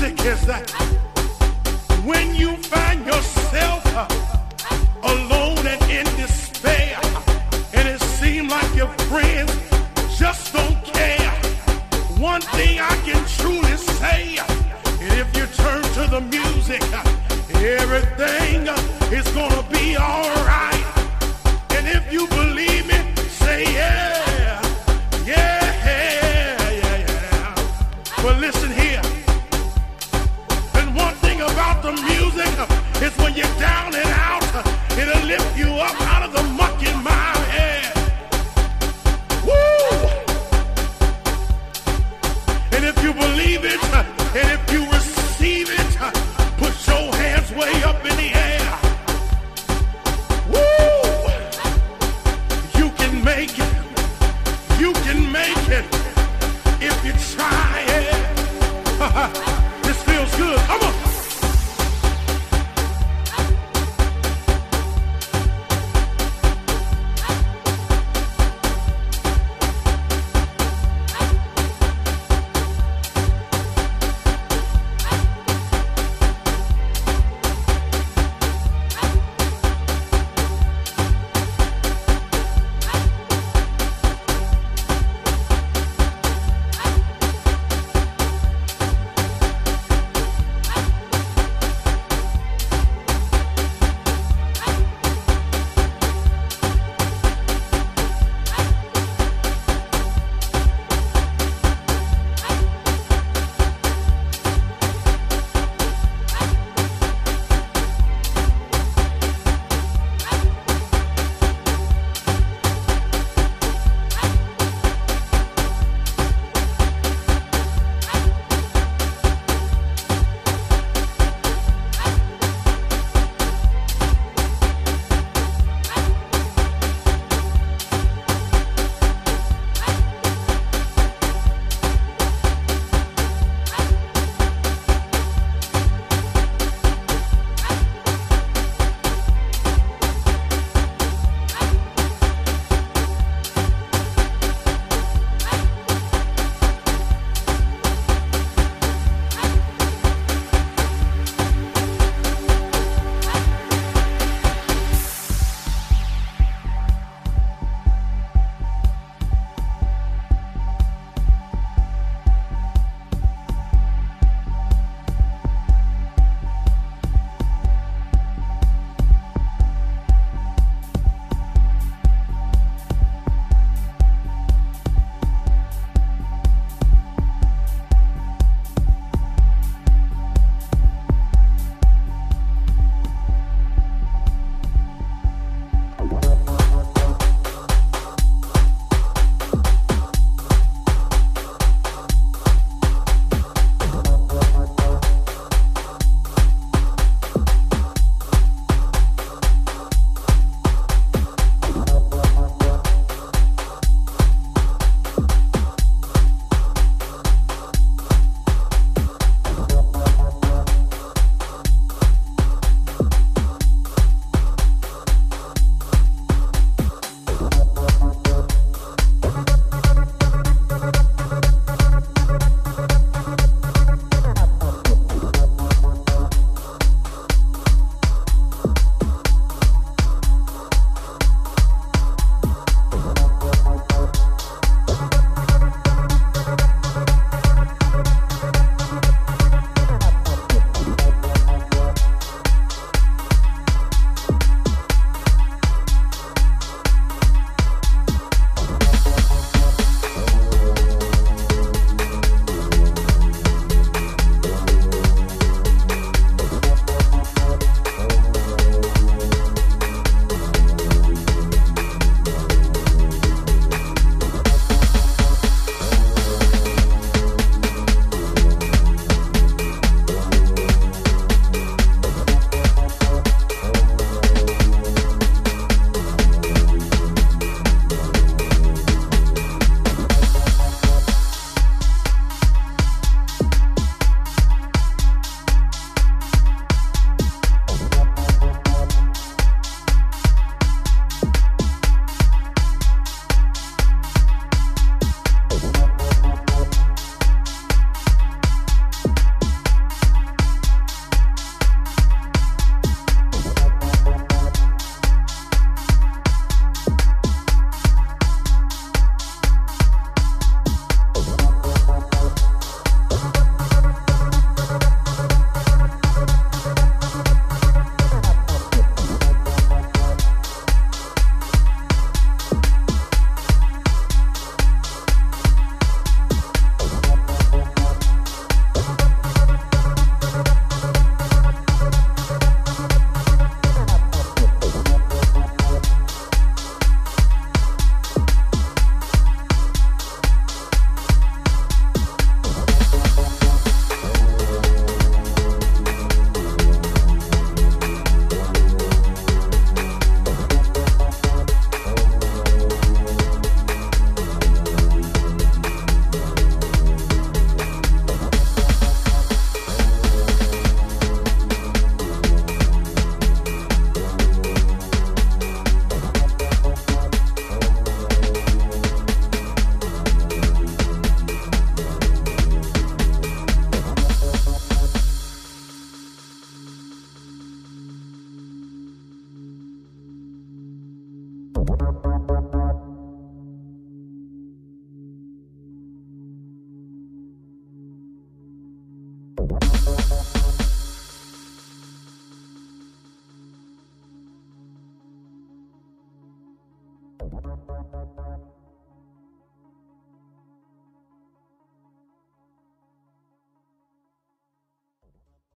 Music is that when you find yourself uh, alone and in despair, and it seems like your friends just don't care. One thing I can truly say, and if you turn to the music, uh, everything uh, is gonna be alright. And if you believe me, say yeah, yeah, yeah, yeah. But listen the music is when you're down and out. It'll lift you up out of the